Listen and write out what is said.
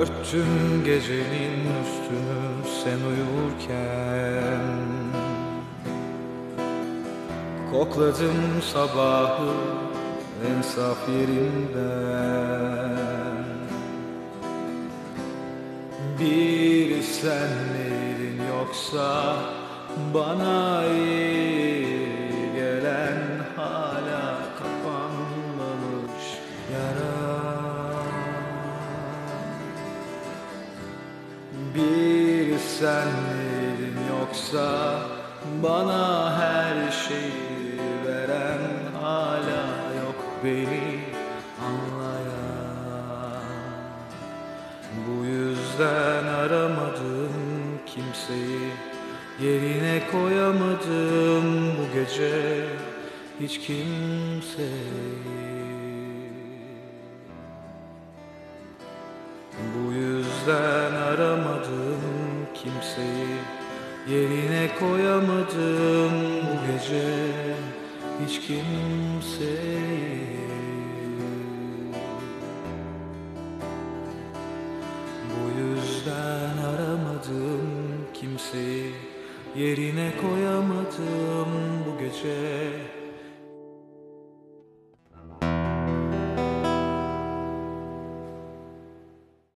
Örttüm gecenin üstünü sen uyurken. Kokladım sabahı en saf yerinden. Bir senlerin yoksa bana iyi Bir senlerin yoksa bana her şeyi veren hala yok beni anlayan. Bu yüzden aramadım kimseyi yerine koyamadım bu gece hiç kimseyi. Bu yüzden aramadım kimseyi. Yerine koyamadım bu gece hiç kimseyi. Bu yüzden aramadım kimseyi. Yerine koyamadım